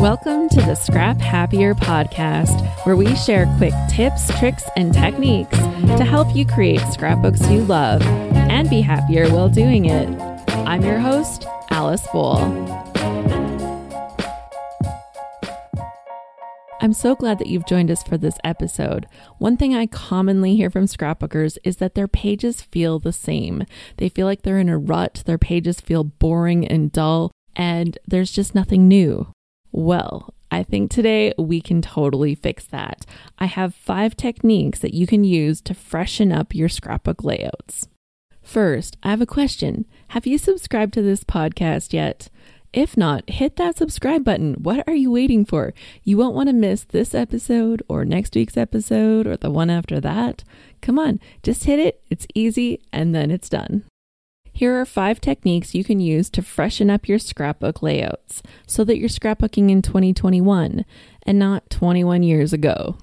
Welcome to the Scrap Happier podcast, where we share quick tips, tricks, and techniques to help you create scrapbooks you love and be happier while doing it. I'm your host, Alice Boll. I'm so glad that you've joined us for this episode. One thing I commonly hear from scrapbookers is that their pages feel the same. They feel like they're in a rut, their pages feel boring and dull, and there's just nothing new. Well, I think today we can totally fix that. I have five techniques that you can use to freshen up your scrapbook layouts. First, I have a question. Have you subscribed to this podcast yet? If not, hit that subscribe button. What are you waiting for? You won't want to miss this episode or next week's episode or the one after that. Come on, just hit it. It's easy and then it's done. Here are five techniques you can use to freshen up your scrapbook layouts so that you're scrapbooking in 2021 and not 21 years ago.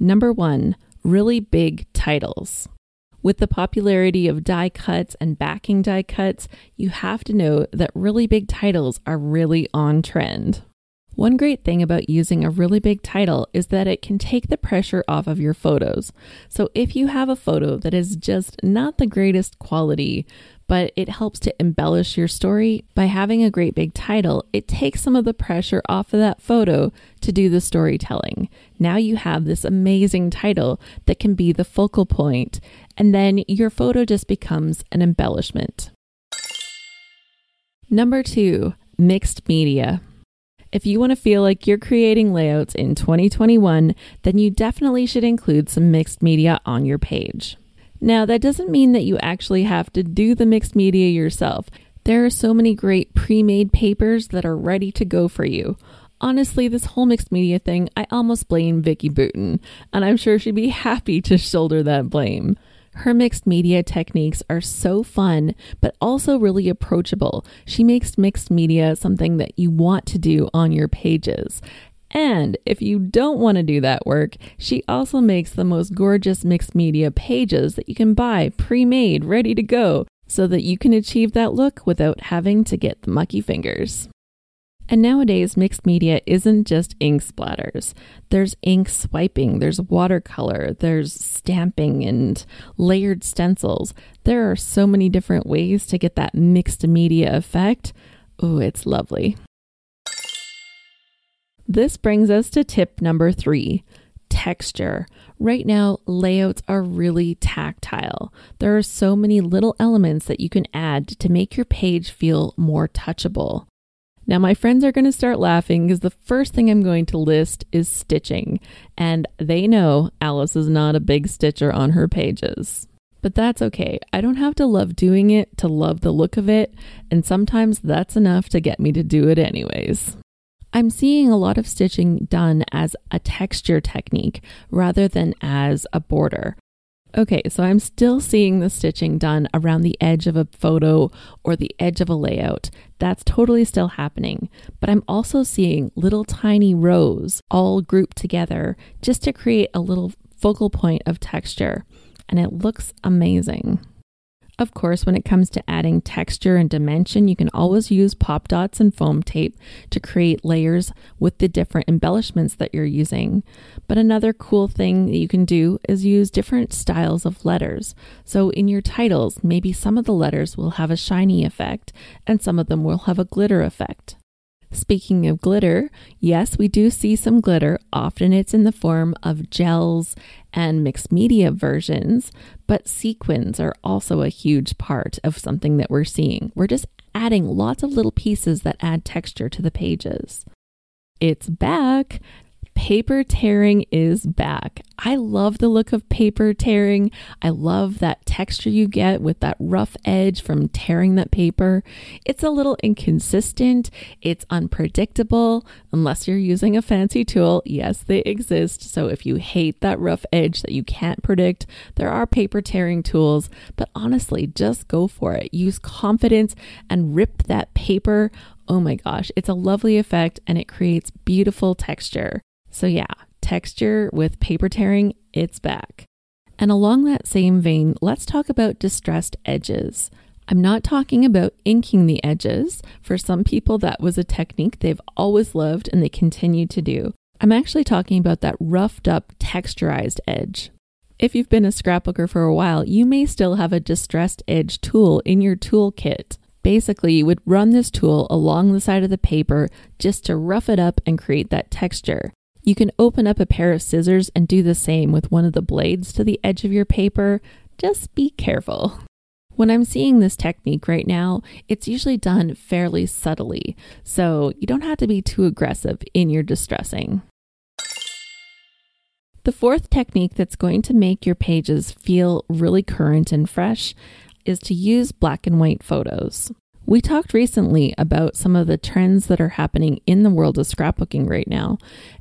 Number one, really big titles. With the popularity of die cuts and backing die cuts, you have to know that really big titles are really on trend. One great thing about using a really big title is that it can take the pressure off of your photos. So if you have a photo that is just not the greatest quality, but it helps to embellish your story by having a great big title, it takes some of the pressure off of that photo to do the storytelling. Now you have this amazing title that can be the focal point, and then your photo just becomes an embellishment. Number two, mixed media. If you want to feel like you're creating layouts in 2021, then you definitely should include some mixed media on your page. Now, that doesn't mean that you actually have to do the mixed media yourself. There are so many great pre made papers that are ready to go for you. Honestly, this whole mixed media thing, I almost blame Vicki Boutin, and I'm sure she'd be happy to shoulder that blame. Her mixed media techniques are so fun, but also really approachable. She makes mixed media something that you want to do on your pages. And if you don't want to do that work, she also makes the most gorgeous mixed media pages that you can buy pre made, ready to go, so that you can achieve that look without having to get the mucky fingers. And nowadays, mixed media isn't just ink splatters. There's ink swiping, there's watercolor, there's stamping and layered stencils. There are so many different ways to get that mixed media effect. Oh, it's lovely. This brings us to tip number three texture. Right now, layouts are really tactile. There are so many little elements that you can add to make your page feel more touchable. Now, my friends are going to start laughing because the first thing I'm going to list is stitching, and they know Alice is not a big stitcher on her pages. But that's okay. I don't have to love doing it to love the look of it, and sometimes that's enough to get me to do it anyways. I'm seeing a lot of stitching done as a texture technique rather than as a border. Okay, so I'm still seeing the stitching done around the edge of a photo or the edge of a layout. That's totally still happening. But I'm also seeing little tiny rows all grouped together just to create a little focal point of texture. And it looks amazing. Of course, when it comes to adding texture and dimension, you can always use pop dots and foam tape to create layers with the different embellishments that you're using. But another cool thing that you can do is use different styles of letters. So in your titles, maybe some of the letters will have a shiny effect and some of them will have a glitter effect. Speaking of glitter, yes, we do see some glitter. Often it's in the form of gels and mixed media versions, but sequins are also a huge part of something that we're seeing. We're just adding lots of little pieces that add texture to the pages. It's back. Paper tearing is back. I love the look of paper tearing. I love that texture you get with that rough edge from tearing that paper. It's a little inconsistent, it's unpredictable unless you're using a fancy tool. Yes, they exist. So if you hate that rough edge that you can't predict, there are paper tearing tools. But honestly, just go for it. Use confidence and rip that paper. Oh my gosh, it's a lovely effect and it creates beautiful texture. So, yeah, texture with paper tearing, it's back. And along that same vein, let's talk about distressed edges. I'm not talking about inking the edges. For some people, that was a technique they've always loved and they continue to do. I'm actually talking about that roughed up, texturized edge. If you've been a scrapbooker for a while, you may still have a distressed edge tool in your toolkit. Basically, you would run this tool along the side of the paper just to rough it up and create that texture. You can open up a pair of scissors and do the same with one of the blades to the edge of your paper. Just be careful. When I'm seeing this technique right now, it's usually done fairly subtly, so you don't have to be too aggressive in your distressing. The fourth technique that's going to make your pages feel really current and fresh is to use black and white photos. We talked recently about some of the trends that are happening in the world of scrapbooking right now,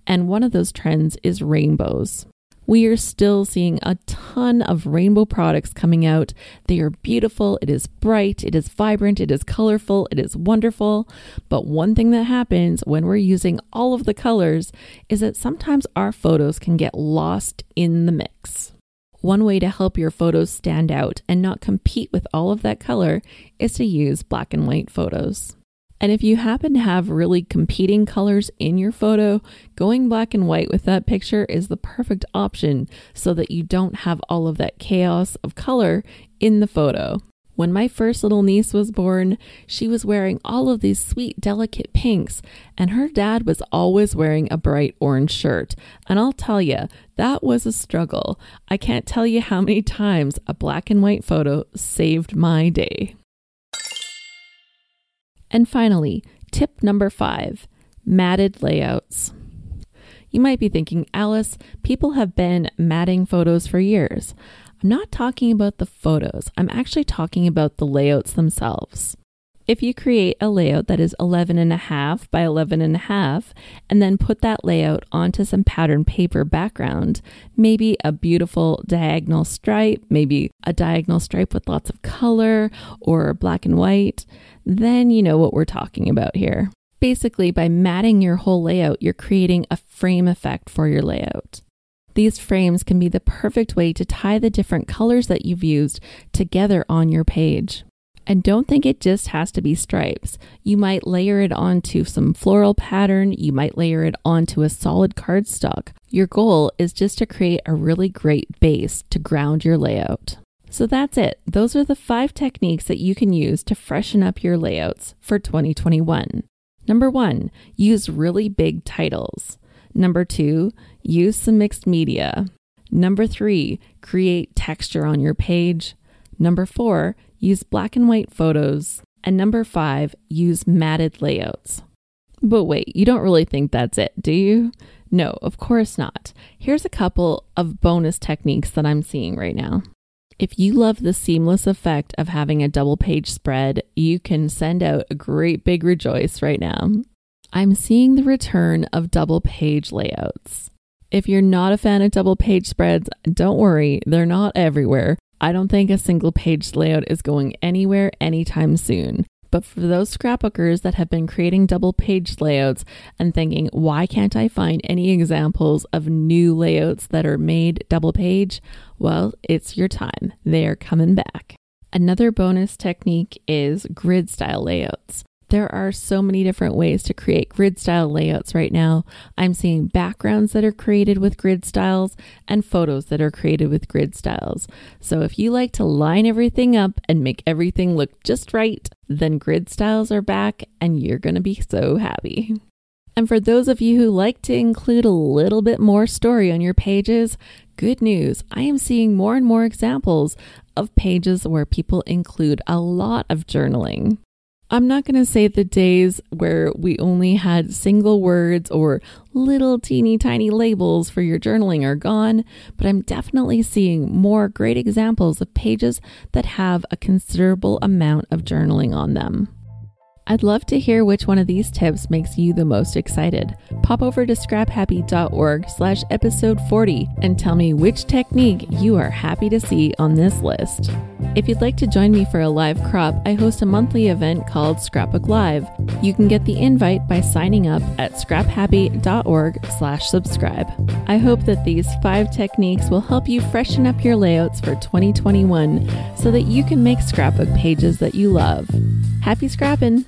and one of those trends is rainbows. We are still seeing a ton of rainbow products coming out. They are beautiful, it is bright, it is vibrant, it is colorful, it is wonderful. But one thing that happens when we're using all of the colors is that sometimes our photos can get lost in the mix. One way to help your photos stand out and not compete with all of that color is to use black and white photos. And if you happen to have really competing colors in your photo, going black and white with that picture is the perfect option so that you don't have all of that chaos of color in the photo. When my first little niece was born, she was wearing all of these sweet, delicate pinks, and her dad was always wearing a bright orange shirt. And I'll tell you, that was a struggle. I can't tell you how many times a black and white photo saved my day. And finally, tip number five matted layouts. You might be thinking, Alice, people have been matting photos for years. I'm not talking about the photos, I'm actually talking about the layouts themselves. If you create a layout that is 11 and a half by 11 and a half, and then put that layout onto some pattern paper background, maybe a beautiful diagonal stripe, maybe a diagonal stripe with lots of color or black and white, then you know what we're talking about here. Basically, by matting your whole layout, you're creating a frame effect for your layout. These frames can be the perfect way to tie the different colors that you've used together on your page. And don't think it just has to be stripes. You might layer it onto some floral pattern, you might layer it onto a solid cardstock. Your goal is just to create a really great base to ground your layout. So that's it. Those are the five techniques that you can use to freshen up your layouts for 2021. Number one, use really big titles. Number two, use some mixed media. Number three, create texture on your page. Number four, use black and white photos. And number five, use matted layouts. But wait, you don't really think that's it, do you? No, of course not. Here's a couple of bonus techniques that I'm seeing right now. If you love the seamless effect of having a double page spread, you can send out a great big rejoice right now. I'm seeing the return of double page layouts. If you're not a fan of double page spreads, don't worry, they're not everywhere. I don't think a single page layout is going anywhere anytime soon. But for those scrapbookers that have been creating double page layouts and thinking, why can't I find any examples of new layouts that are made double page? Well, it's your time. They are coming back. Another bonus technique is grid style layouts. There are so many different ways to create grid style layouts right now. I'm seeing backgrounds that are created with grid styles and photos that are created with grid styles. So if you like to line everything up and make everything look just right, then grid styles are back and you're going to be so happy. And for those of you who like to include a little bit more story on your pages, good news. I am seeing more and more examples of pages where people include a lot of journaling. I'm not going to say the days where we only had single words or little teeny tiny labels for your journaling are gone, but I'm definitely seeing more great examples of pages that have a considerable amount of journaling on them. I'd love to hear which one of these tips makes you the most excited. Pop over to scraphappy.org slash episode 40 and tell me which technique you are happy to see on this list. If you'd like to join me for a live crop, I host a monthly event called Scrapbook Live. You can get the invite by signing up at scraphappy.org slash subscribe. I hope that these five techniques will help you freshen up your layouts for 2021 so that you can make scrapbook pages that you love. Happy scrapping!